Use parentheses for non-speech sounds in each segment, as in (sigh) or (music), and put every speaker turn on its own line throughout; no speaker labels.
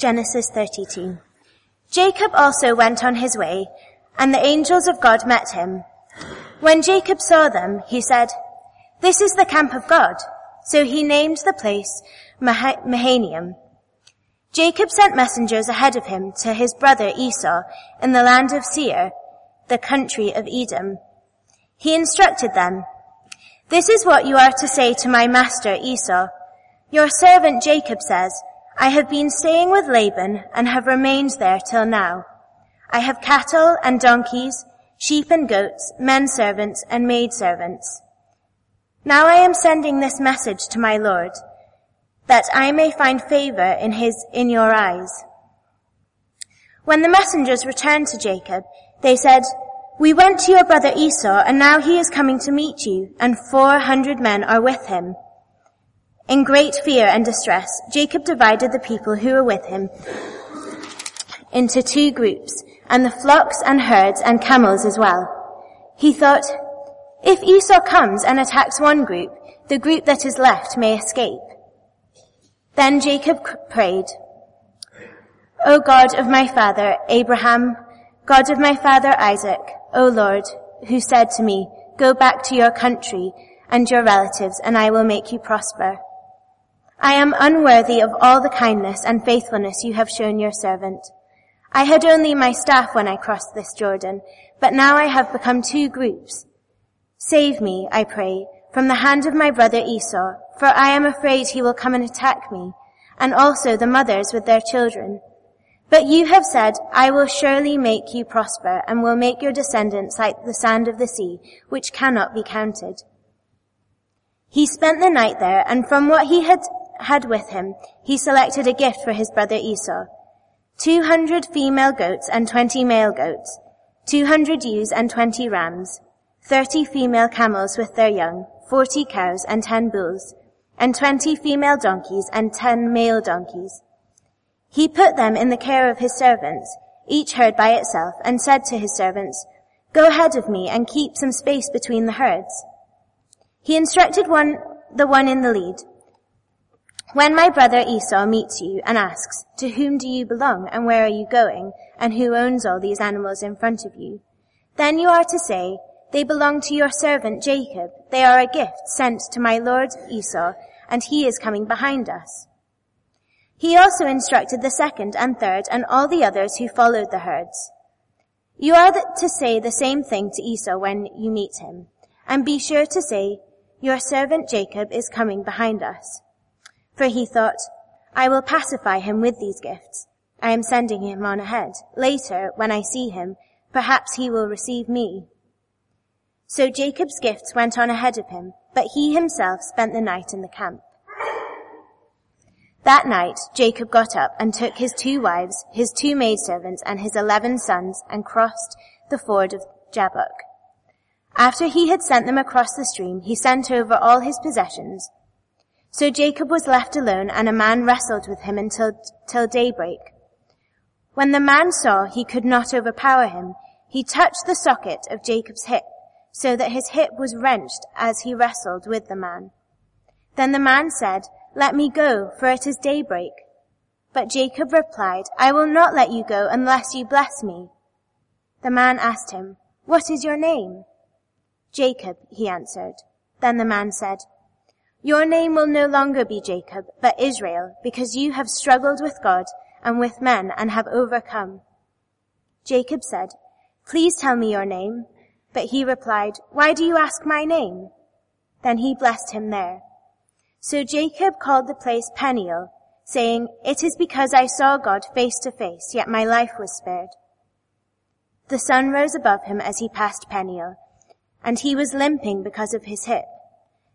Genesis 32. Jacob also went on his way, and the angels of God met him. When Jacob saw them, he said, This is the camp of God. So he named the place Mahanaim. Jacob sent messengers ahead of him to his brother Esau in the land of Seir, the country of Edom. He instructed them, This is what you are to say to my master Esau. Your servant Jacob says, I have been staying with Laban and have remained there till now. I have cattle and donkeys, sheep and goats, men servants and maid servants. Now I am sending this message to my Lord, that I may find favor in his, in your eyes. When the messengers returned to Jacob, they said, we went to your brother Esau and now he is coming to meet you and four hundred men are with him. In great fear and distress, Jacob divided the people who were with him into two groups, and the flocks and herds and camels as well. He thought, if Esau comes and attacks one group, the group that is left may escape. Then Jacob prayed, O God of my father Abraham, God of my father Isaac, O Lord, who said to me, go back to your country and your relatives and I will make you prosper. I am unworthy of all the kindness and faithfulness you have shown your servant. I had only my staff when I crossed this Jordan, but now I have become two groups. Save me, I pray, from the hand of my brother Esau, for I am afraid he will come and attack me, and also the mothers with their children. But you have said, I will surely make you prosper and will make your descendants like the sand of the sea, which cannot be counted. He spent the night there, and from what he had had with him, he selected a gift for his brother Esau. 200 female goats and 20 male goats, 200 ewes and 20 rams, 30 female camels with their young, 40 cows and 10 bulls, and 20 female donkeys and 10 male donkeys. He put them in the care of his servants, each herd by itself, and said to his servants, Go ahead of me and keep some space between the herds. He instructed one, the one in the lead, when my brother Esau meets you and asks, to whom do you belong and where are you going and who owns all these animals in front of you? Then you are to say, they belong to your servant Jacob. They are a gift sent to my lord Esau and he is coming behind us. He also instructed the second and third and all the others who followed the herds. You are to say the same thing to Esau when you meet him and be sure to say, your servant Jacob is coming behind us. For he thought, I will pacify him with these gifts. I am sending him on ahead. Later, when I see him, perhaps he will receive me. So Jacob's gifts went on ahead of him, but he himself spent the night in the camp. That night, Jacob got up and took his two wives, his two maidservants, and his eleven sons and crossed the ford of Jabbok. After he had sent them across the stream, he sent over all his possessions, so Jacob was left alone and a man wrestled with him until, till daybreak. When the man saw he could not overpower him, he touched the socket of Jacob's hip so that his hip was wrenched as he wrestled with the man. Then the man said, let me go, for it is daybreak. But Jacob replied, I will not let you go unless you bless me. The man asked him, what is your name? Jacob, he answered. Then the man said, your name will no longer be Jacob, but Israel, because you have struggled with God and with men and have overcome. Jacob said, Please tell me your name. But he replied, Why do you ask my name? Then he blessed him there. So Jacob called the place Peniel, saying, It is because I saw God face to face, yet my life was spared. The sun rose above him as he passed Peniel, and he was limping because of his hip.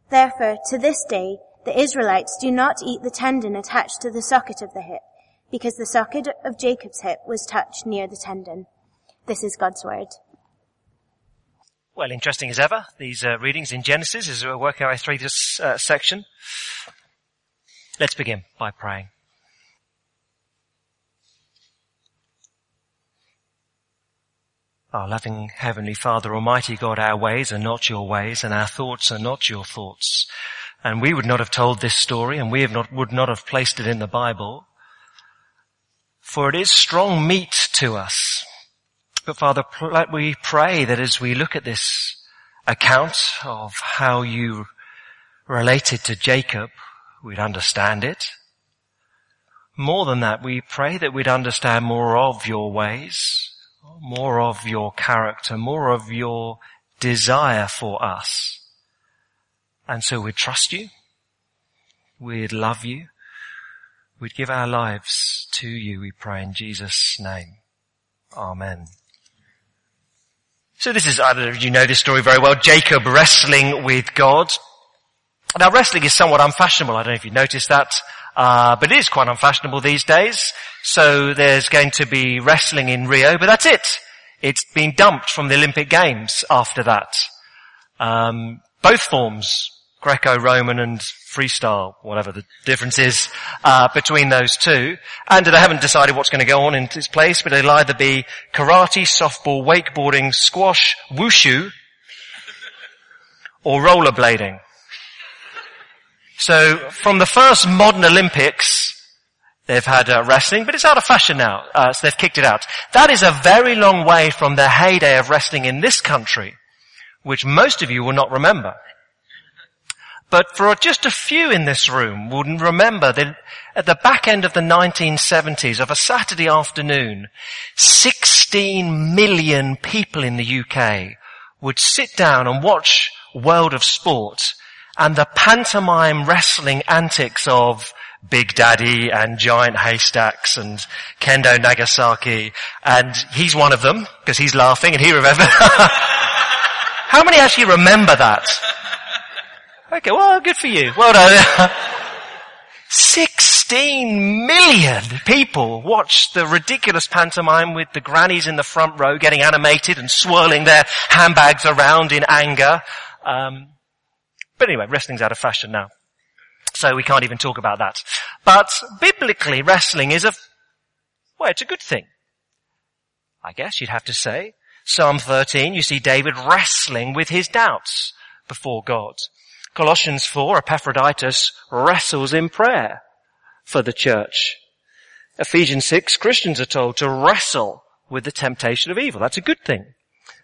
Therefore, to this day, the Israelites do not eat the tendon attached to the socket of the hip, because the socket of Jacob's hip was touched near the tendon. This is God's word.
Well, interesting as ever, these uh, readings in Genesis as we're working our way through this uh, section. Let's begin by praying. Our loving Heavenly Father, Almighty God, our ways are not your ways and our thoughts are not your thoughts. And we would not have told this story and we not, would not have placed it in the Bible for it is strong meat to us. But Father, we pray that as we look at this account of how you related to Jacob, we'd understand it. More than that, we pray that we'd understand more of your ways, more of your character, more of your desire for us. And so we'd trust you. We'd love you. We'd give our lives to you, we pray in Jesus' name. Amen. So this is, I don't know if you know this story very well, Jacob wrestling with God. Now wrestling is somewhat unfashionable. I don't know if you noticed that. Uh, but it is quite unfashionable these days. So there's going to be wrestling in Rio, but that's it. It's been dumped from the Olympic Games after that. Um, both forms, Greco-Roman and freestyle, whatever the difference is uh, between those two. And they haven't decided what's going to go on in its place, but it'll either be karate, softball, wakeboarding, squash, wushu, or rollerblading. So from the first modern Olympics, they've had uh, wrestling, but it's out of fashion now, uh, so they've kicked it out. That is a very long way from the heyday of wrestling in this country, which most of you will not remember. But for just a few in this room would remember that at the back end of the 1970s of a Saturday afternoon, 16 million people in the UK would sit down and watch World of Sport and the pantomime wrestling antics of Big Daddy and Giant Haystacks and Kendo Nagasaki. And he's one of them because he's laughing and he remembers. (laughs) How many actually remember that? Okay, well, good for you. Well done. (laughs) 16 million people watched the ridiculous pantomime with the grannies in the front row getting animated and swirling their handbags around in anger. Um, but anyway, wrestling's out of fashion now. So we can't even talk about that. But biblically, wrestling is a, well, it's a good thing. I guess you'd have to say. Psalm 13, you see David wrestling with his doubts before God. Colossians 4, Epaphroditus wrestles in prayer for the church. Ephesians 6, Christians are told to wrestle with the temptation of evil. That's a good thing.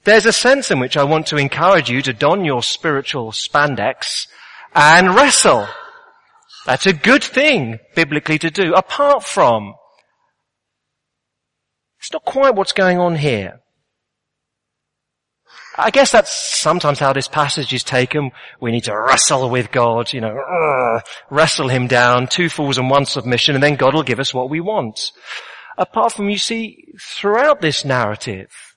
There's a sense in which I want to encourage you to don your spiritual spandex and wrestle. That's a good thing biblically to do, apart from it's not quite what's going on here. I guess that's sometimes how this passage is taken. We need to wrestle with God, you know, uh, wrestle him down, two falls and one submission, and then God will give us what we want. Apart from, you see, throughout this narrative,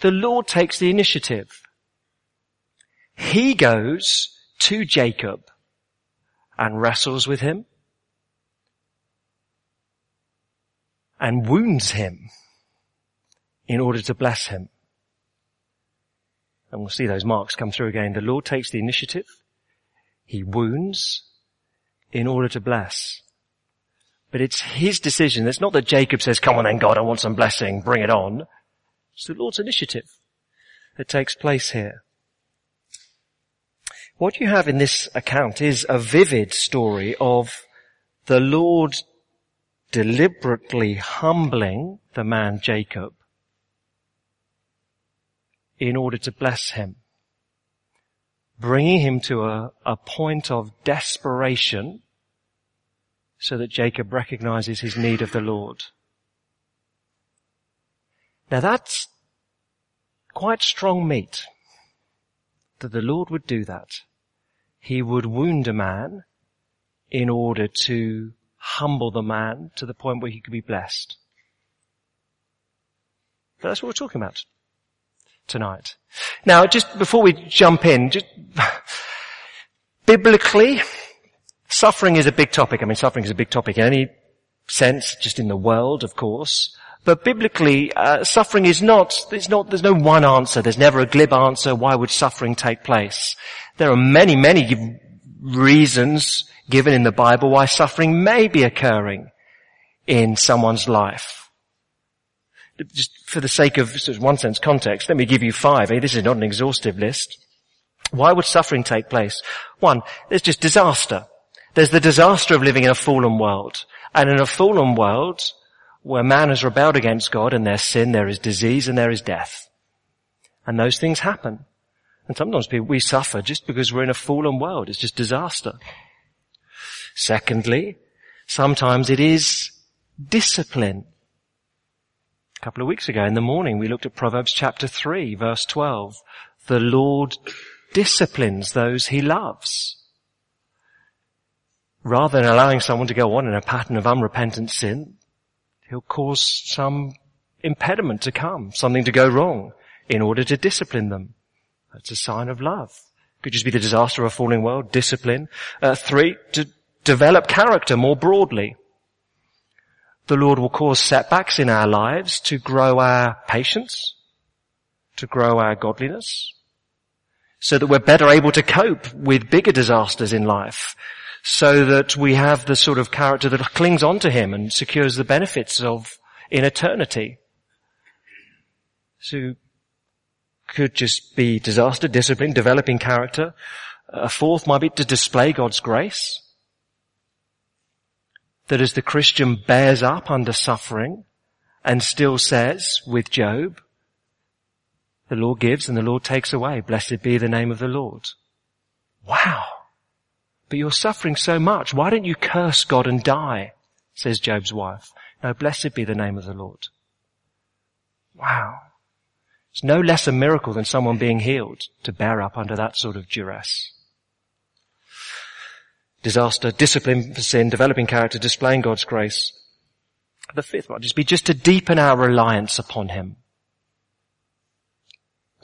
the Lord takes the initiative. He goes to Jacob and wrestles with him and wounds him in order to bless him. And we'll see those marks come through again. The Lord takes the initiative. He wounds in order to bless. But it's his decision. It's not that Jacob says, come on then God, I want some blessing, bring it on. It's the Lord's initiative that takes place here. What you have in this account is a vivid story of the Lord deliberately humbling the man Jacob in order to bless him, bringing him to a, a point of desperation so that Jacob recognizes his need of the Lord. Now that's quite strong meat that the Lord would do that. He would wound a man in order to humble the man to the point where he could be blessed. That's what we're talking about tonight. Now, just before we jump in, just (sighs) biblically, suffering is a big topic. I mean, suffering is a big topic in any sense, just in the world, of course. But biblically, uh, suffering is not, there's not, there's no one answer. There's never a glib answer. Why would suffering take place? There are many, many reasons given in the Bible why suffering may be occurring in someone's life. Just for the sake of, one sense, context, let me give you five. This is not an exhaustive list. Why would suffering take place? One, there's just disaster. There's the disaster of living in a fallen world. And in a fallen world, where man has rebelled against God and there's sin, there is disease and there is death. And those things happen. And sometimes we suffer just because we're in a fallen world. It's just disaster. Secondly, sometimes it is discipline. A couple of weeks ago in the morning we looked at Proverbs chapter 3 verse 12. The Lord disciplines those he loves. Rather than allowing someone to go on in a pattern of unrepentant sin, he'll cause some impediment to come, something to go wrong in order to discipline them. That's a sign of love. Could just be the disaster of a falling world, discipline. Uh, three, to develop character more broadly. The Lord will cause setbacks in our lives to grow our patience, to grow our godliness, so that we're better able to cope with bigger disasters in life, so that we have the sort of character that clings on to Him and secures the benefits of in eternity. So could just be disaster, discipline, developing character. A fourth might be to display God's grace. That as the Christian bears up under suffering and still says with Job, the Lord gives and the Lord takes away. Blessed be the name of the Lord. Wow. But you're suffering so much. Why don't you curse God and die? Says Job's wife. No, blessed be the name of the Lord. Wow. It's no less a miracle than someone being healed to bear up under that sort of duress. Disaster, discipline for sin, developing character, displaying God's grace. The fifth one just be just to deepen our reliance upon Him.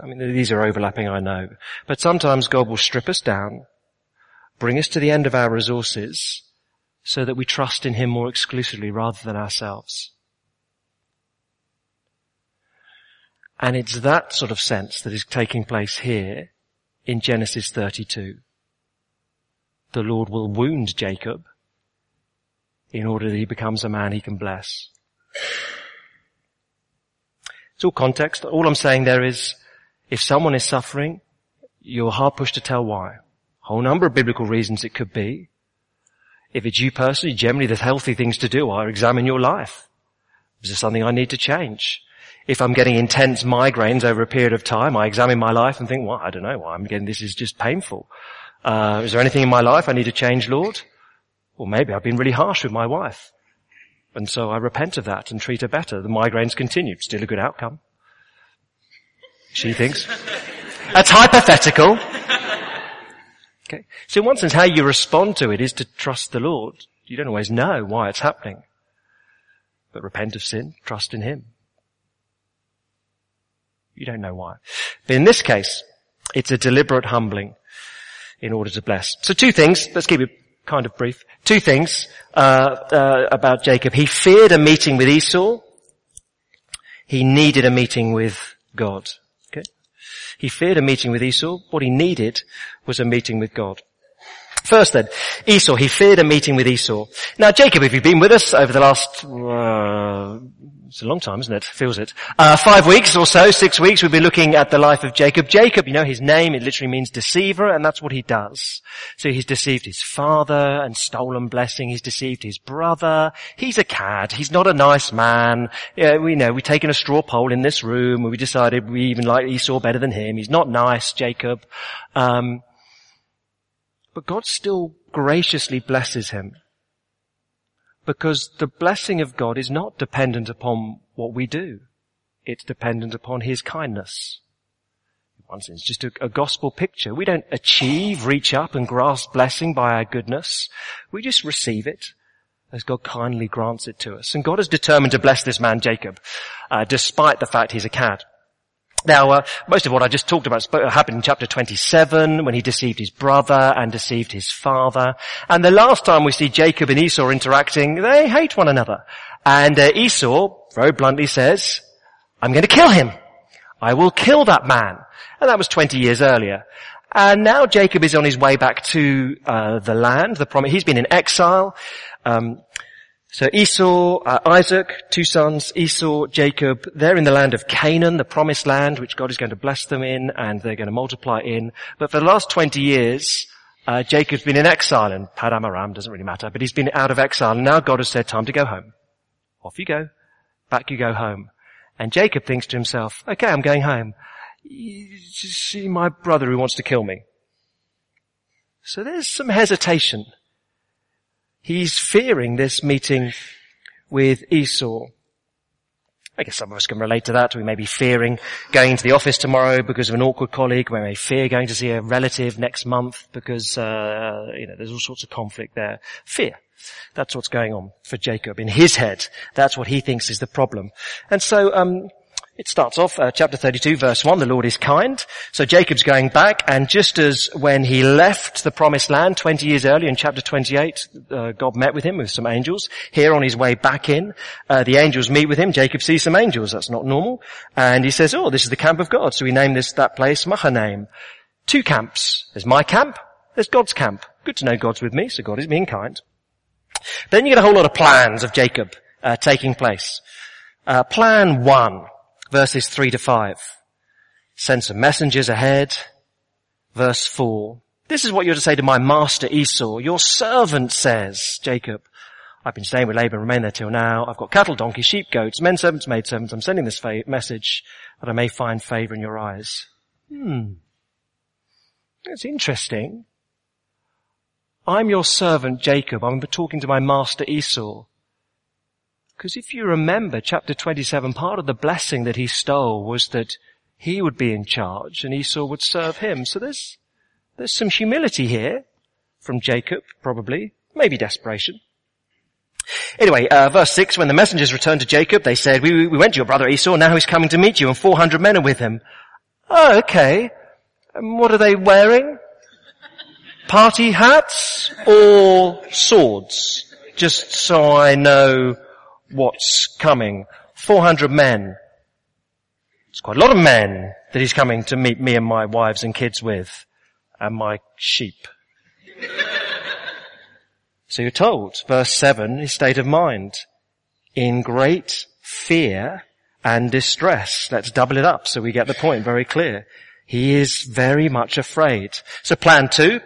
I mean, these are overlapping, I know. But sometimes God will strip us down, bring us to the end of our resources, so that we trust in Him more exclusively rather than ourselves. And it's that sort of sense that is taking place here in Genesis 32. The Lord will wound Jacob in order that he becomes a man he can bless. It's all context. All I'm saying there is, if someone is suffering, you're hard pushed to tell why. Whole number of biblical reasons it could be. If it's you personally, generally there's healthy things to do are examine your life. Is there something I need to change? If I'm getting intense migraines over a period of time, I examine my life and think, well, I don't know why I'm getting, this is just painful. Uh, is there anything in my life I need to change, Lord? Or maybe I've been really harsh with my wife. And so I repent of that and treat her better. The migraines continue. Still a good outcome. She thinks. (laughs) That's hypothetical. Okay. So in one sense, how you respond to it is to trust the Lord. You don't always know why it's happening. But repent of sin, trust in Him. You don't know why. But in this case, it's a deliberate humbling in order to bless. So two things, let's keep it kind of brief. Two things uh, uh, about Jacob. He feared a meeting with Esau. He needed a meeting with God. He feared a meeting with Esau. What he needed was a meeting with God. First then, Esau, he feared a meeting with Esau. Now Jacob, if you've been with us over the last, uh, it's a long time, isn't it? Feels it. Uh, five weeks or so, six weeks, we've been looking at the life of Jacob. Jacob, you know, his name, it literally means deceiver, and that's what he does. So he's deceived his father and stolen blessing. He's deceived his brother. He's a cad. He's not a nice man. Yeah, we know, we've taken a straw poll in this room, and we decided we even like Esau better than him. He's not nice, Jacob. Um, but God still graciously blesses him. Because the blessing of God is not dependent upon what we do. It's dependent upon His kindness. In one sense, just a, a gospel picture. We don't achieve, reach up and grasp blessing by our goodness. We just receive it as God kindly grants it to us. And God has determined to bless this man Jacob, uh, despite the fact he's a cad. Now, uh, most of what I just talked about happened in chapter 27 when he deceived his brother and deceived his father. And the last time we see Jacob and Esau interacting, they hate one another. And uh, Esau very bluntly says, I'm going to kill him. I will kill that man. And that was 20 years earlier. And now Jacob is on his way back to uh, the land, the promise. He's been in exile. Um, so Esau, uh, Isaac, two sons, Esau, Jacob, they're in the land of Canaan, the promised land, which God is going to bless them in, and they're going to multiply in. But for the last 20 years, uh, Jacob's been in exile, and Padan Aram doesn't really matter, but he's been out of exile, and now God has said, time to go home. Off you go. Back you go home. And Jacob thinks to himself, okay, I'm going home. You see my brother who wants to kill me. So there's some hesitation. He's fearing this meeting with Esau. I guess some of us can relate to that. We may be fearing going to the office tomorrow because of an awkward colleague. We may fear going to see a relative next month because, uh, you know, there's all sorts of conflict there. Fear. That's what's going on for Jacob in his head. That's what he thinks is the problem. And so, um, it starts off, uh, chapter 32 verse 1, the Lord is kind. So Jacob's going back and just as when he left the promised land 20 years earlier in chapter 28, uh, God met with him with some angels. Here on his way back in, uh, the angels meet with him. Jacob sees some angels. That's not normal. And he says, oh, this is the camp of God. So we name this, that place Mahanaim. Two camps. There's my camp. There's God's camp. Good to know God's with me, so God is being kind. Then you get a whole lot of plans of Jacob uh, taking place. Uh, plan one verses 3 to 5. Send some messengers ahead. Verse 4. This is what you're to say to my master Esau. Your servant says, Jacob, I've been staying with Laban, remain there till now. I've got cattle, donkeys, sheep, goats, men servants, maid servants. I'm sending this fa- message that I may find favor in your eyes. Hmm. It's interesting. I'm your servant Jacob. I'm talking to my master Esau. Because if you remember chapter 27, part of the blessing that he stole was that he would be in charge and Esau would serve him. So there's, there's some humility here from Jacob, probably, maybe desperation. Anyway, uh, verse 6, when the messengers returned to Jacob, they said, we, we went to your brother Esau, now he's coming to meet you and 400 men are with him. Oh, okay. And what are they wearing? Party hats or swords? Just so I know what's coming. 400 men. It's quite a lot of men that he's coming to meet me and my wives and kids with, and my sheep. (laughs) so you're told, verse 7, his state of mind. In great fear and distress. Let's double it up so we get the point very clear. He is very much afraid. So plan two,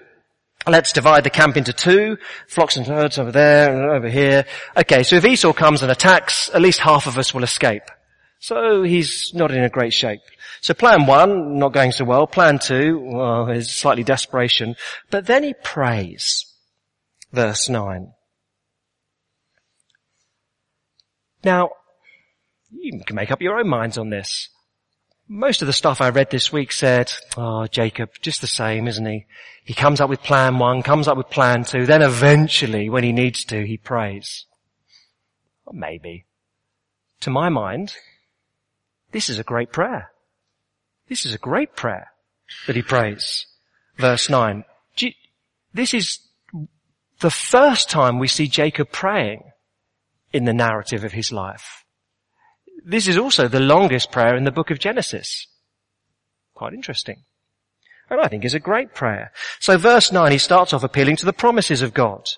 Let's divide the camp into two. Flocks and herds over there and over here. Okay, so if Esau comes and attacks, at least half of us will escape. So he's not in a great shape. So plan one, not going so well. Plan two, well, is slightly desperation. But then he prays. Verse nine. Now, you can make up your own minds on this. Most of the stuff I read this week said, oh, Jacob, just the same, isn't he? He comes up with plan one, comes up with plan two, then eventually, when he needs to, he prays. Maybe. To my mind, this is a great prayer. This is a great prayer that he prays. Verse nine. This is the first time we see Jacob praying in the narrative of his life. This is also the longest prayer in the book of Genesis. Quite interesting. And I think is a great prayer. So verse 9, he starts off appealing to the promises of God.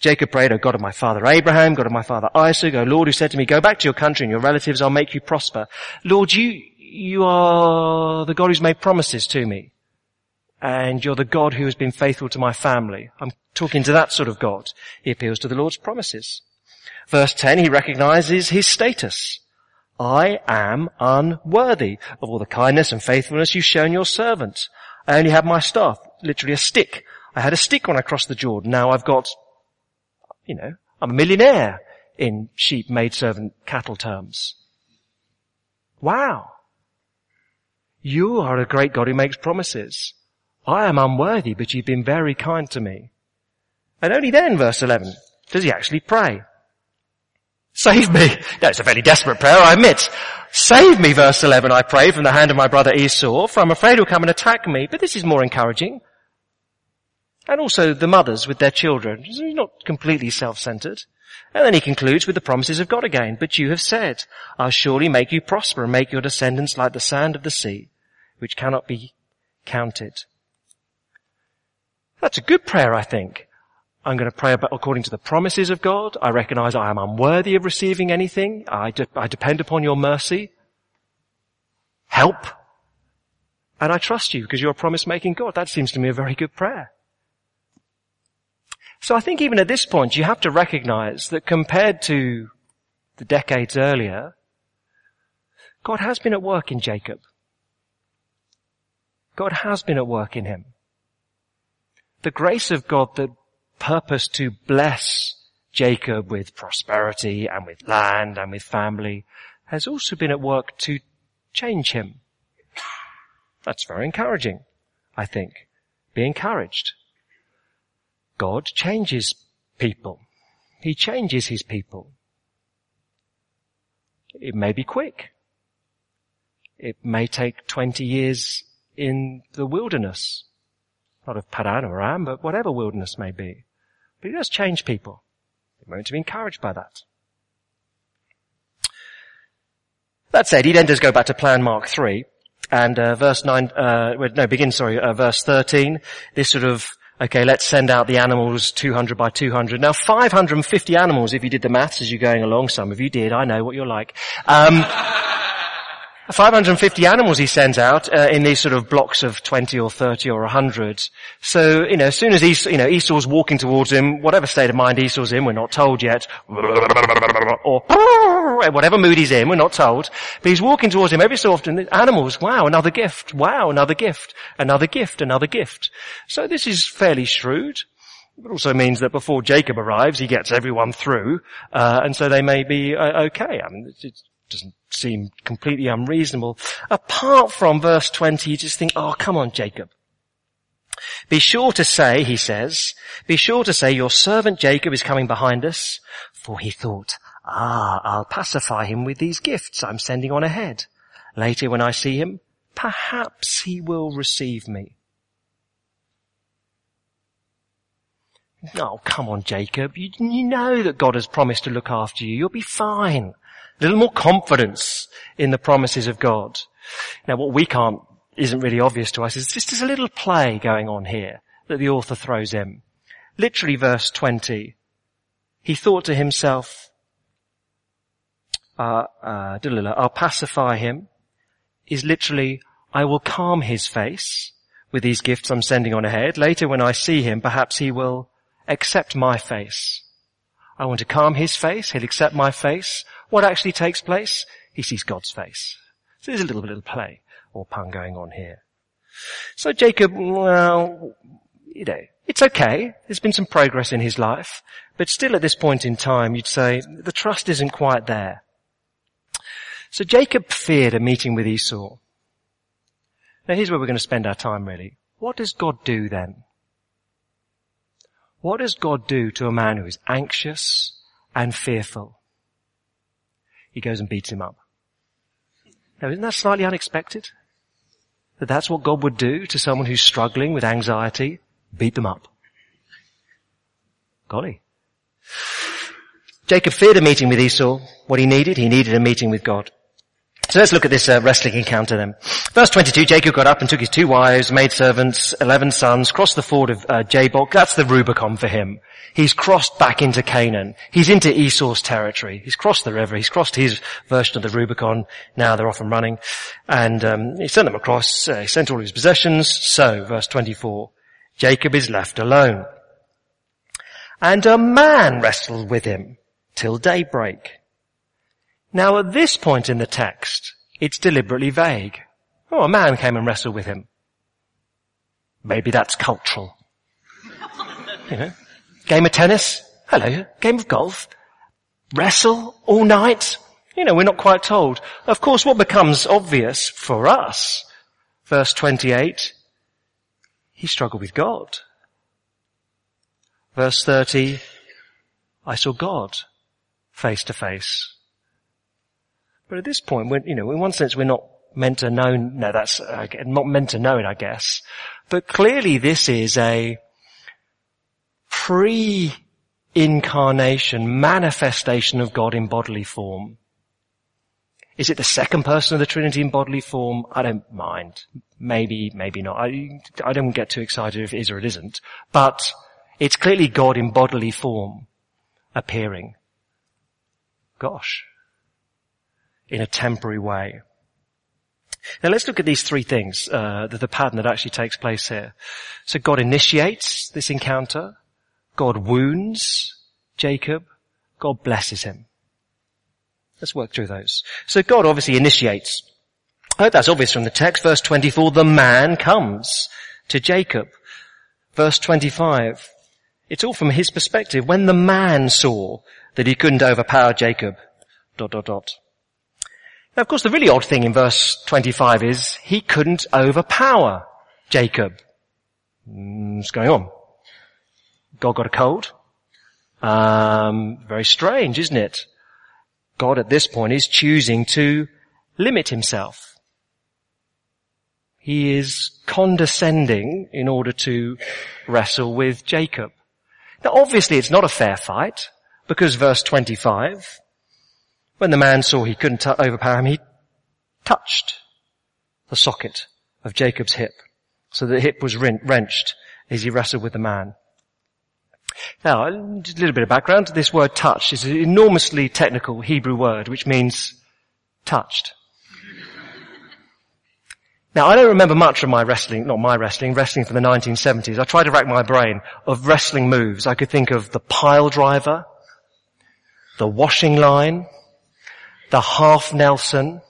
Jacob prayed, O God of my father Abraham, God of my father Isaac, O Lord who said to me, go back to your country and your relatives, I'll make you prosper. Lord, you, you are the God who's made promises to me. And you're the God who has been faithful to my family. I'm talking to that sort of God. He appeals to the Lord's promises. Verse 10, he recognizes his status. I am unworthy of all the kindness and faithfulness you've shown your servant. I only have my staff, literally a stick. I had a stick when I crossed the Jordan. Now I've got, you know, I'm a millionaire in sheep, maidservant, cattle terms. Wow. You are a great God who makes promises. I am unworthy, but you've been very kind to me. And only then, verse 11, does he actually pray. Save me. It's a very desperate prayer, I admit. Save me, verse 11, I pray, from the hand of my brother Esau, for I'm afraid he'll come and attack me. But this is more encouraging. And also the mothers with their children. He's not completely self-centered. And then he concludes with the promises of God again. But you have said, I'll surely make you prosper and make your descendants like the sand of the sea, which cannot be counted. That's a good prayer, I think. I'm going to pray according to the promises of God. I recognize I am unworthy of receiving anything. I, de- I depend upon your mercy. Help. And I trust you because you're a promise making God. That seems to me a very good prayer. So I think even at this point you have to recognize that compared to the decades earlier, God has been at work in Jacob. God has been at work in him. The grace of God that purposed to bless Jacob with prosperity and with land and with family has also been at work to change him. That's very encouraging, I think. Be encouraged. God changes people. He changes his people. It may be quick. It may take 20 years in the wilderness. Not of Padan or Aram, but whatever wilderness may be. But he does change people. We're going to be encouraged by that. That said, he then does go back to plan Mark 3 and uh, verse 9, uh, no, begin, sorry, uh, verse 13, this sort of, okay, let's send out the animals 200 by 200. Now 550 animals, if you did the maths as you're going along, some of you did, I know what you're like. Um, 550 animals he sends out uh, in these sort of blocks of 20 or 30 or 100. So, you know, as soon as Esau, you know, Esau's walking towards him, whatever state of mind Esau's in, we're not told yet, or (laughs) whatever mood he's in, we're not told, but he's walking towards him every so often, animals, wow, another gift, wow, another gift, another gift, another gift. So this is fairly shrewd. It also means that before Jacob arrives, he gets everyone through, uh, and so they may be uh, okay. I mean, it's, doesn't seem completely unreasonable. Apart from verse 20, you just think, oh, come on, Jacob. Be sure to say, he says, be sure to say, your servant Jacob is coming behind us, for he thought, ah, I'll pacify him with these gifts I'm sending on ahead. Later when I see him, perhaps he will receive me. Oh, come on, Jacob. You, you know that God has promised to look after you. You'll be fine. A little more confidence in the promises of God. Now what we can't, isn't really obvious to us is just there's a little play going on here that the author throws in. Literally verse 20. He thought to himself, uh, uh, I'll pacify him is literally, I will calm his face with these gifts I'm sending on ahead. Later when I see him, perhaps he will accept my face. I want to calm his face. He'll accept my face. What actually takes place? He sees God's face. So there's a little bit of play or pun going on here. So Jacob, well, you know, it's okay. There's been some progress in his life, but still at this point in time, you'd say the trust isn't quite there. So Jacob feared a meeting with Esau. Now here's where we're going to spend our time really. What does God do then? What does God do to a man who is anxious and fearful? He goes and beats him up. Now isn't that slightly unexpected? That that's what God would do to someone who's struggling with anxiety? Beat them up. Golly. Jacob feared a meeting with Esau. What he needed? He needed a meeting with God. So let's look at this uh, wrestling encounter then. Verse 22, Jacob got up and took his two wives, maidservants, eleven sons, crossed the ford of uh, Jabbok. That's the Rubicon for him. He's crossed back into Canaan. He's into Esau's territory. He's crossed the river. He's crossed his version of the Rubicon. Now they're off and running. And um, he sent them across. Uh, he sent all his possessions. So, verse 24, Jacob is left alone. And a man wrestled with him till daybreak. Now at this point in the text, it's deliberately vague. Oh, a man came and wrestled with him. Maybe that's cultural. (laughs) You know, game of tennis. Hello, game of golf. Wrestle all night. You know, we're not quite told. Of course, what becomes obvious for us, verse 28, he struggled with God. Verse 30, I saw God face to face. But at this point, we're, you know, in one sense, we're not meant to know. No, that's uh, not meant to know it, I guess. But clearly, this is a pre-incarnation manifestation of God in bodily form. Is it the second person of the Trinity in bodily form? I don't mind. Maybe, maybe not. I, I don't get too excited if it is or it isn't. But it's clearly God in bodily form appearing. Gosh in a temporary way. Now let's look at these three things, uh, the, the pattern that actually takes place here. So God initiates this encounter. God wounds Jacob. God blesses him. Let's work through those. So God obviously initiates. I hope that's obvious from the text. Verse 24, the man comes to Jacob. Verse 25, it's all from his perspective. When the man saw that he couldn't overpower Jacob, dot, dot, dot. Now of course the really odd thing in verse 25 is he couldn't overpower Jacob. Mm, what's going on? God got a cold? Um, very strange, isn't it? God at this point is choosing to limit himself. He is condescending in order to wrestle with Jacob. Now obviously it's not a fair fight because verse 25, when the man saw he couldn't overpower him, he touched the socket of Jacob's hip so that the hip was wrenched as he wrestled with the man. Now, a little bit of background. This word touch is an enormously technical Hebrew word which means touched. Now, I don't remember much of my wrestling, not my wrestling, wrestling from the 1970s. I tried to rack my brain of wrestling moves. I could think of the pile driver, the washing line, the half Nelson.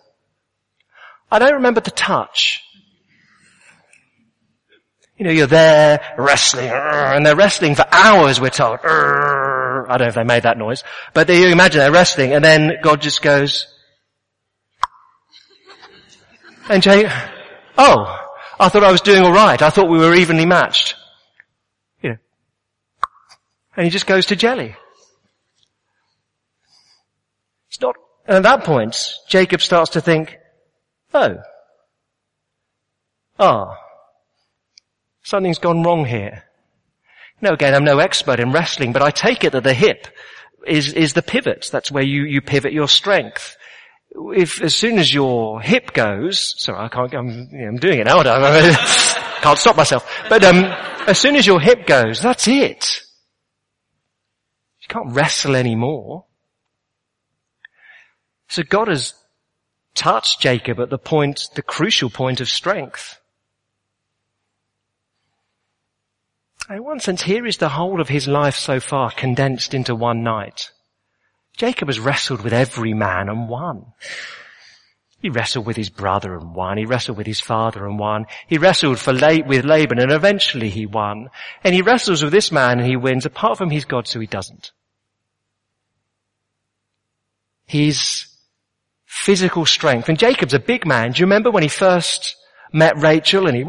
I don't remember the touch. You know, you're there wrestling, and they're wrestling for hours, we're told. I don't know if they made that noise, but you imagine they're wrestling, and then God just goes, and Jay, oh, I thought I was doing alright. I thought we were evenly matched. You know. And he just goes to jelly. It's not, and at that point, Jacob starts to think, oh, ah, Something's gone wrong here. Now again, I'm no expert in wrestling, but I take it that the hip is, is the pivot. That's where you, you pivot your strength. If as soon as your hip goes, sorry, I can't, I'm, I'm doing it now, I (laughs) can't stop myself. But um, as soon as your hip goes, that's it. You can't wrestle anymore. So God has touched Jacob at the point, the crucial point of strength. In one sense, here is the whole of his life so far condensed into one night. Jacob has wrestled with every man and won. He wrestled with his brother and won. He wrestled with his father and won. He wrestled for with Laban and eventually he won. And he wrestles with this man and he wins. Apart from his God, so he doesn't. His physical strength. And Jacob's a big man. Do you remember when he first met Rachel and he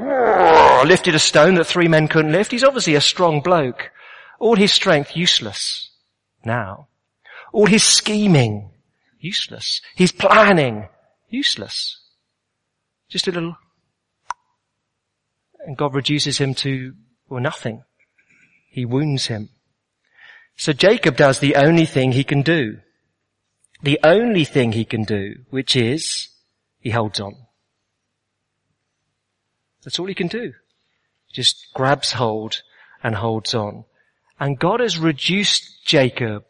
lifted a stone that three men couldn't lift. He's obviously a strong bloke. All his strength useless now. All his scheming useless. His planning useless. Just a little. And God reduces him to, well, nothing. He wounds him. So Jacob does the only thing he can do. The only thing he can do, which is, he holds on. That's all he can do. Just grabs hold and holds on. And God has reduced Jacob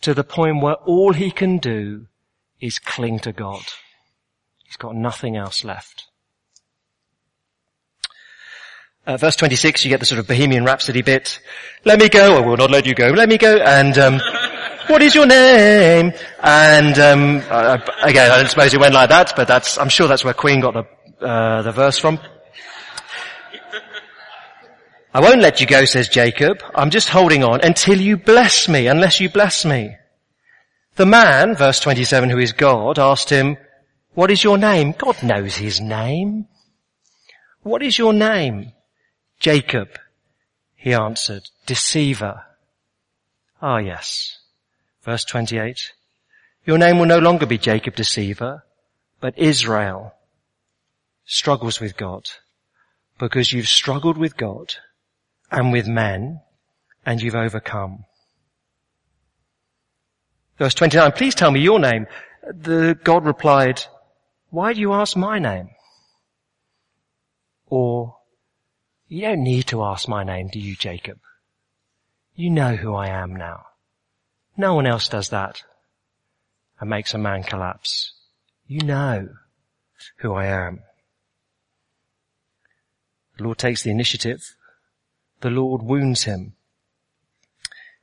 to the point where all he can do is cling to God. He's got nothing else left. Uh, verse 26, you get the sort of Bohemian Rhapsody bit. Let me go, I will not let you go. Let me go. And, um, what is your name? And, um, uh, again, I don't suppose it went like that, but that's, I'm sure that's where Queen got the, uh, the verse from. I won't let you go, says Jacob. I'm just holding on until you bless me, unless you bless me. The man, verse 27, who is God, asked him, what is your name? God knows his name. What is your name? Jacob. He answered, deceiver. Ah yes. Verse 28. Your name will no longer be Jacob deceiver, but Israel struggles with God because you've struggled with God and with men, and you've overcome. Verse 29, please tell me your name. The God replied, why do you ask my name? Or, you don't need to ask my name, do you, Jacob? You know who I am now. No one else does that and makes a man collapse. You know who I am. The Lord takes the initiative the Lord wounds him.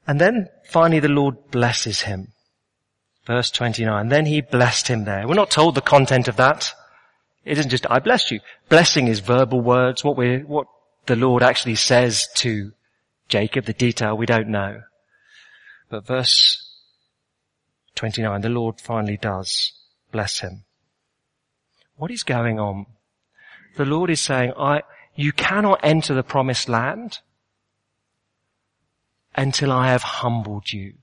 And then finally the Lord blesses him. Verse 29. Then he blessed him there. We're not told the content of that. It isn't just, I bless you. Blessing is verbal words. What we what the Lord actually says to Jacob, the detail we don't know. But verse 29, the Lord finally does bless him. What is going on? The Lord is saying, I, you cannot enter the promised land until I have humbled you.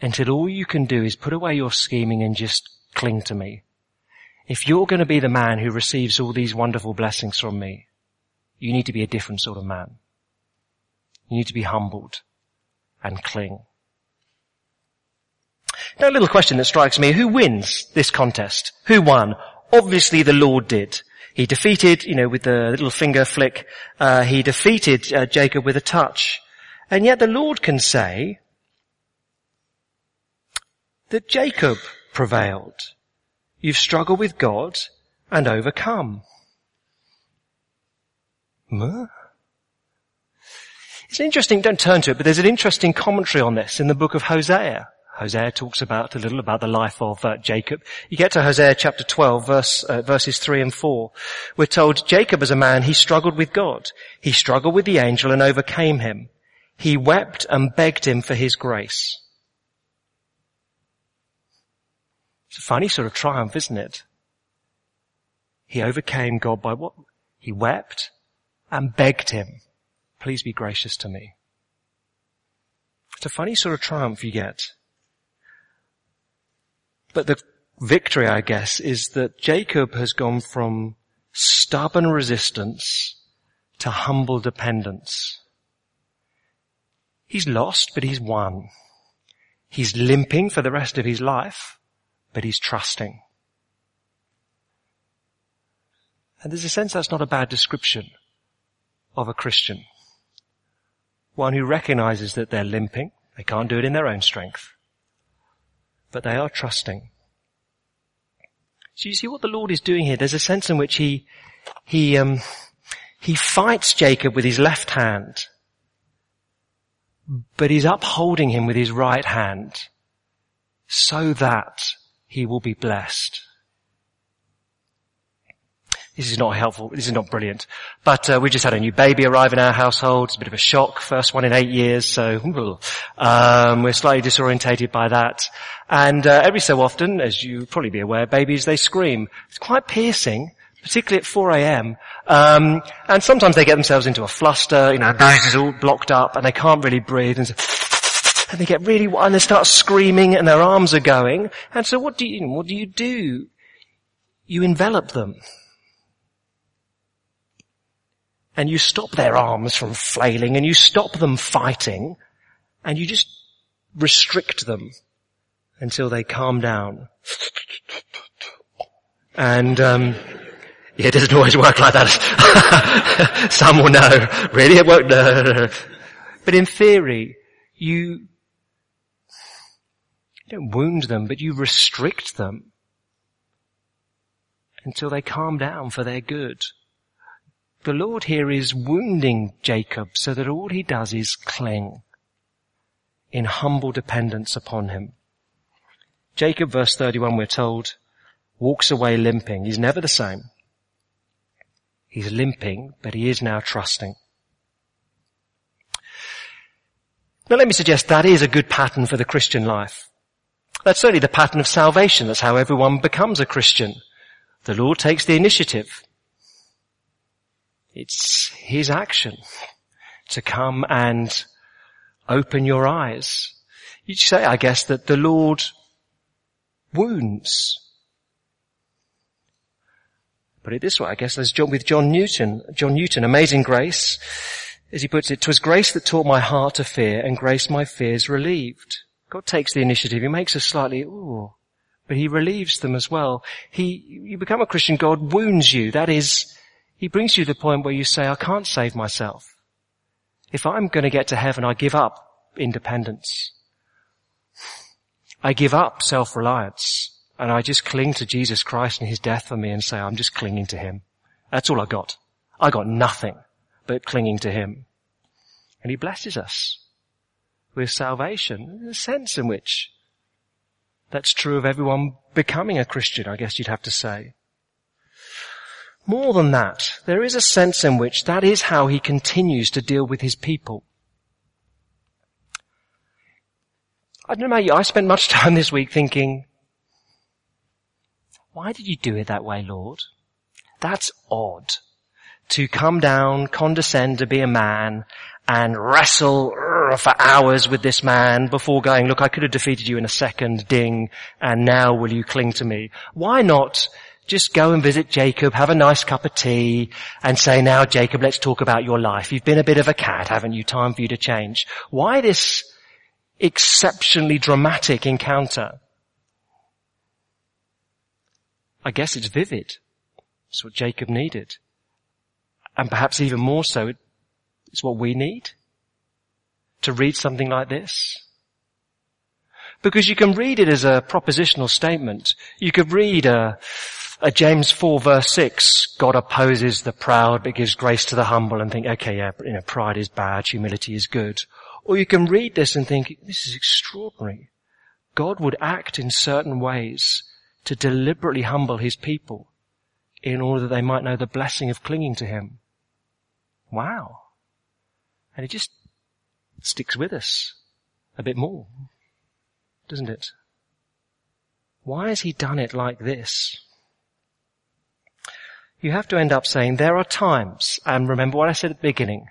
Until all you can do is put away your scheming and just cling to me. If you're going to be the man who receives all these wonderful blessings from me, you need to be a different sort of man. You need to be humbled and cling. Now a little question that strikes me, who wins this contest? Who won? Obviously the Lord did. He defeated, you know, with the little finger flick, uh, he defeated uh, Jacob with a touch. And yet the Lord can say that Jacob prevailed. You've struggled with God and overcome. Huh? It's interesting, don't turn to it, but there's an interesting commentary on this in the book of Hosea. Hosea talks about a little about the life of uh, Jacob. You get to Hosea chapter 12 verse, uh, verses 3 and 4. We're told Jacob as a man, he struggled with God. He struggled with the angel and overcame him. He wept and begged him for his grace. It's a funny sort of triumph, isn't it? He overcame God by what? He wept and begged him, please be gracious to me. It's a funny sort of triumph you get. But the victory, I guess, is that Jacob has gone from stubborn resistance to humble dependence. He's lost, but he's won. He's limping for the rest of his life, but he's trusting. And there's a sense that's not a bad description of a Christian. One who recognizes that they're limping. They can't do it in their own strength. But they are trusting. So you see what the Lord is doing here. There's a sense in which he, he, um, he fights Jacob with his left hand but he's upholding him with his right hand so that he will be blessed. This is not helpful. This is not brilliant. But uh, we just had a new baby arrive in our household. It's a bit of a shock. First one in eight years, so um, we're slightly disorientated by that. And uh, every so often, as you probably be aware, babies they scream. It's quite piercing particularly at 4 a.m. Um, and sometimes they get themselves into a fluster, you know, nose is all blocked up and they can't really breathe and, so, and they get really, and they start screaming and their arms are going. And so what do you, what do you do? You envelop them. And you stop their arms from flailing and you stop them fighting and you just restrict them until they calm down. And, um, yeah, it doesn't always work like that. (laughs) Some will know. Really, it won't. No, But in theory, you don't wound them, but you restrict them until they calm down for their good. The Lord here is wounding Jacob so that all he does is cling in humble dependence upon him. Jacob, verse 31, we're told, walks away limping. He's never the same. He's limping, but he is now trusting. Now let me suggest that is a good pattern for the Christian life. That's certainly the pattern of salvation. That's how everyone becomes a Christian. The Lord takes the initiative. It's His action to come and open your eyes. You'd say, I guess, that the Lord wounds Put it this way, I guess, as John, with John Newton, John Newton, Amazing Grace, as he puts it, "'Twas grace that taught my heart to fear, and grace my fears relieved." God takes the initiative. He makes us slightly, ooh, but he relieves them as well. He, you become a Christian, God wounds you. That is, he brings you to the point where you say, I can't save myself. If I'm going to get to heaven, I give up independence. I give up self-reliance. And I just cling to Jesus Christ and His death for me and say, I'm just clinging to Him. That's all I got. I got nothing but clinging to Him. And He blesses us with salvation. There's a sense in which That's true of everyone becoming a Christian, I guess you'd have to say. More than that, there is a sense in which that is how he continues to deal with his people. I don't know about you, I spent much (laughs) time this week thinking, why did you do it that way, Lord? That's odd. To come down, condescend to be a man, and wrestle for hours with this man before going, look, I could have defeated you in a second, ding, and now will you cling to me? Why not just go and visit Jacob, have a nice cup of tea, and say, now Jacob, let's talk about your life. You've been a bit of a cat, haven't you? Time for you to change. Why this exceptionally dramatic encounter? I guess it's vivid. It's what Jacob needed. And perhaps even more so, it's what we need to read something like this. Because you can read it as a propositional statement. You could read a Uh, James 4 verse 6, God opposes the proud but gives grace to the humble and think, okay, yeah, you know, pride is bad, humility is good. Or you can read this and think, this is extraordinary. God would act in certain ways to deliberately humble his people in order that they might know the blessing of clinging to him. Wow. And it just sticks with us a bit more, doesn't it? Why has he done it like this? You have to end up saying there are times, and remember what I said at the beginning,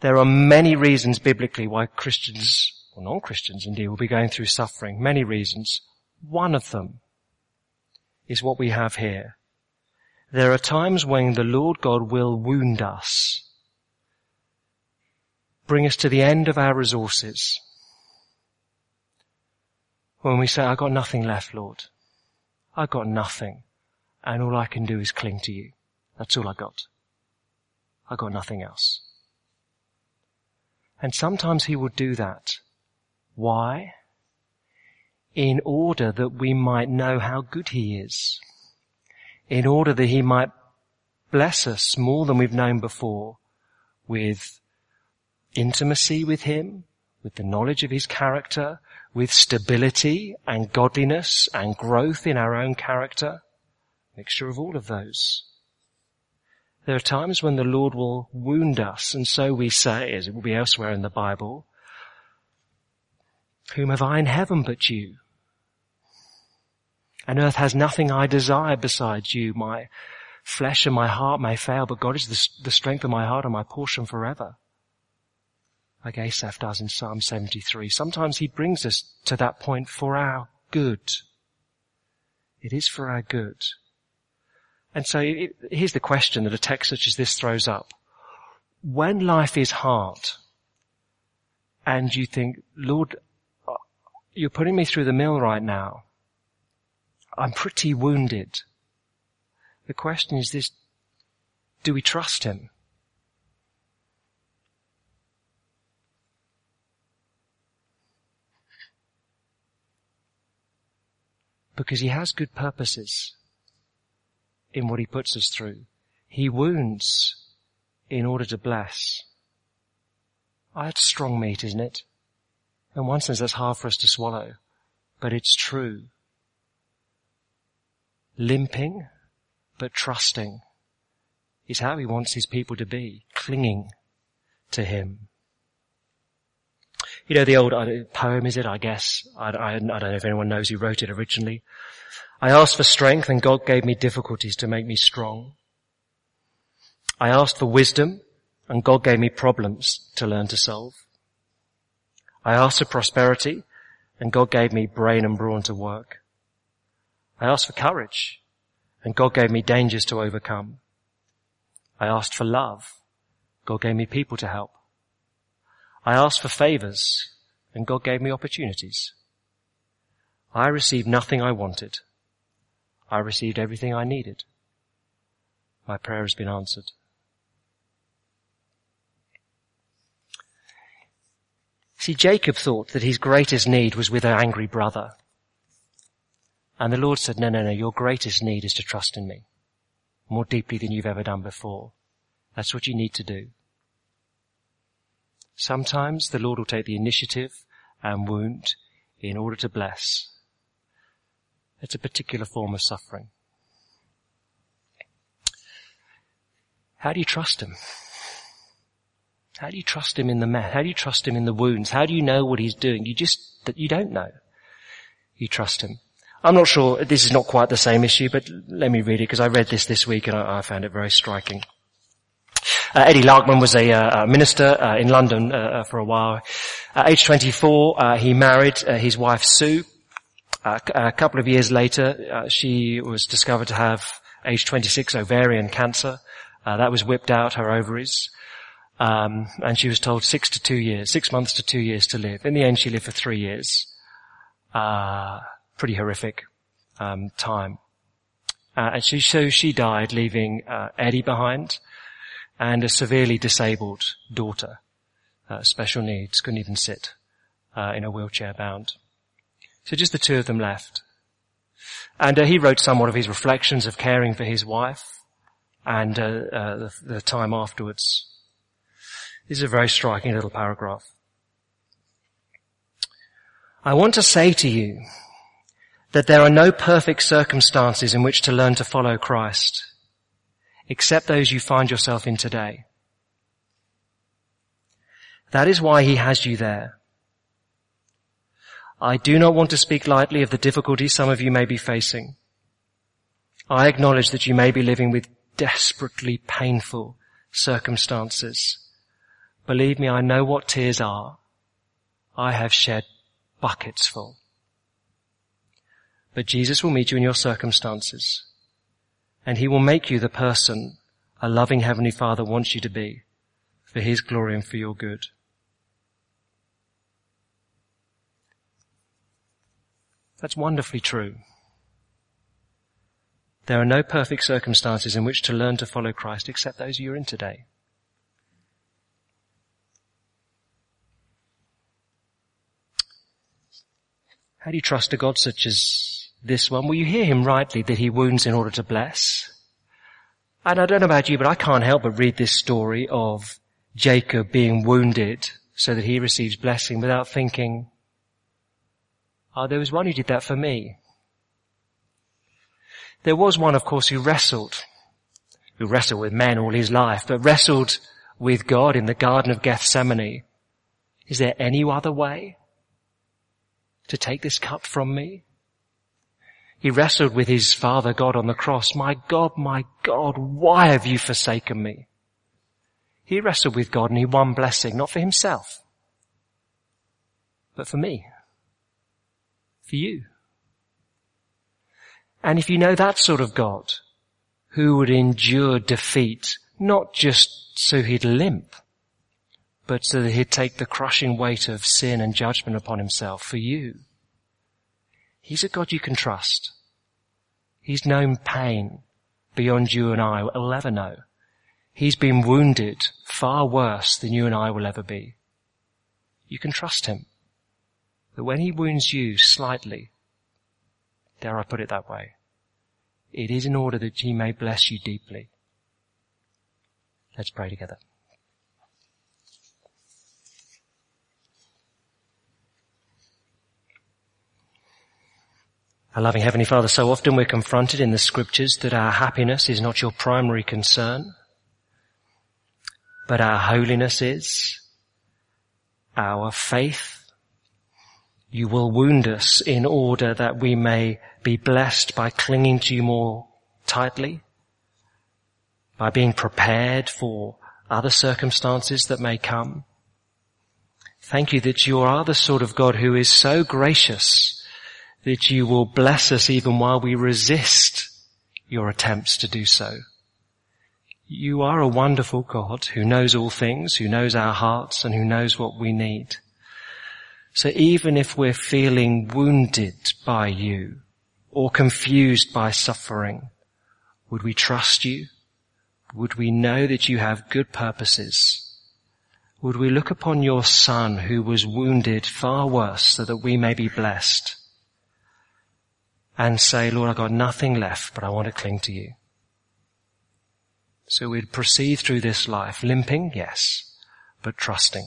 there are many reasons biblically why Christians, or non-Christians indeed, will be going through suffering. Many reasons. One of them is what we have here. There are times when the Lord God will wound us bring us to the end of our resources. When we say, I've got nothing left, Lord. I've got nothing. And all I can do is cling to you. That's all I got. I got nothing else. And sometimes he will do that. Why? In order that we might know how good he is. In order that he might bless us more than we've known before with intimacy with Him, with the knowledge of His character, with stability and godliness and growth in our own character. Mixture of all of those. There are times when the Lord will wound us, and so we say, as it will be elsewhere in the Bible, whom have I in heaven but you? And earth has nothing I desire besides you. My flesh and my heart may fail, but God is the, the strength of my heart and my portion forever like Asaph does in Psalm 73. Sometimes he brings us to that point for our good. It is for our good. And so it, here's the question that a text such as this throws up. When life is hard and you think, Lord, uh, you're putting me through the mill right now. I'm pretty wounded. The question is this, do we trust him? because he has good purposes in what he puts us through. He wounds in order to bless. Ah, that's strong meat, isn't it? In one sense, that's hard for us to swallow, but it's true. Limping, but trusting is how he wants his people to be, clinging to him. You know the old uh, poem, is it? I guess. I, I, I don't know if anyone knows who wrote it originally. I asked for strength and God gave me difficulties to make me strong. I asked for wisdom and God gave me problems to learn to solve. I asked for prosperity and God gave me brain and brawn to work. I asked for courage and God gave me dangers to overcome. I asked for love. God gave me people to help. I asked for favors and God gave me opportunities. I received nothing I wanted. I received everything I needed. My prayer has been answered. See, Jacob thought that his greatest need was with an angry brother. And the Lord said, no, no, no, your greatest need is to trust in me more deeply than you've ever done before. That's what you need to do. Sometimes the Lord will take the initiative and wound in order to bless. It's a particular form of suffering. How do you trust him? How do you trust him in the mess? How do you trust him in the wounds? How do you know what he's doing? You just, that you don't know. You trust him. I'm not sure, this is not quite the same issue, but let me read it because I read this this week and I, I found it very striking. Uh, Eddie Larkman was a uh, minister uh, in London uh, uh, for a while. At age 24, uh, he married his wife Sue. A couple of years later, she was discovered to have age 26 ovarian cancer. that was whipped out her ovaries. Um, and she was told six to two years, six months to two years to live. In the end, she lived for three years. pretty horrific um, time. and she, so she died, leaving Eddie behind and a severely disabled daughter, uh, special needs, couldn't even sit uh, in a wheelchair bound. So just the two of them left. And uh, he wrote somewhat of his reflections of caring for his wife and uh, uh, the, the time afterwards. This is a very striking little paragraph. I want to say to you that there are no perfect circumstances in which to learn to follow Christ except those you find yourself in today. That is why he has you there. I do not want to speak lightly of the difficulties some of you may be facing. I acknowledge that you may be living with desperately painful circumstances. Believe me, I know what tears are. I have shed buckets full. But Jesus will meet you in your circumstances and he will make you the person a loving heavenly father wants you to be for his glory and for your good. That's wonderfully true. There are no perfect circumstances in which to learn to follow Christ except those you're in today. How do you trust a God such as this one, well you hear him rightly that he wounds in order to bless. And I don't know about you, but I can't help but read this story of Jacob being wounded so that he receives blessing without thinking, oh, there was one who did that for me. There was one, of course, who wrestled, who wrestled with men all his life, but wrestled with God in the Garden of Gethsemane. Is there any other way to take this cup from me? He wrestled with his Father God on the cross. My God, my God, why have you forsaken me? He wrestled with God and he won blessing, not for himself, but for me, for you. And if you know that sort of God, who would endure defeat, not just so he'd limp, but so that he'd take the crushing weight of sin and judgment upon himself for you, He's a God you can trust. He's known pain beyond you and I will ever know. He's been wounded far worse than you and I will ever be. You can trust him. That when he wounds you slightly, dare I put it that way, it is in order that he may bless you deeply. Let's pray together. Our loving Heavenly Father, so often we're confronted in the scriptures that our happiness is not your primary concern, but our holiness is, our faith. You will wound us in order that we may be blessed by clinging to you more tightly, by being prepared for other circumstances that may come. Thank you that you are the sort of God who is so gracious that you will bless us even while we resist your attempts to do so. You are a wonderful God who knows all things, who knows our hearts and who knows what we need. So even if we're feeling wounded by you or confused by suffering, would we trust you? Would we know that you have good purposes? Would we look upon your son who was wounded far worse so that we may be blessed? and say, Lord, I've got nothing left, but I want to cling to you. So we'd proceed through this life, limping, yes, but trusting.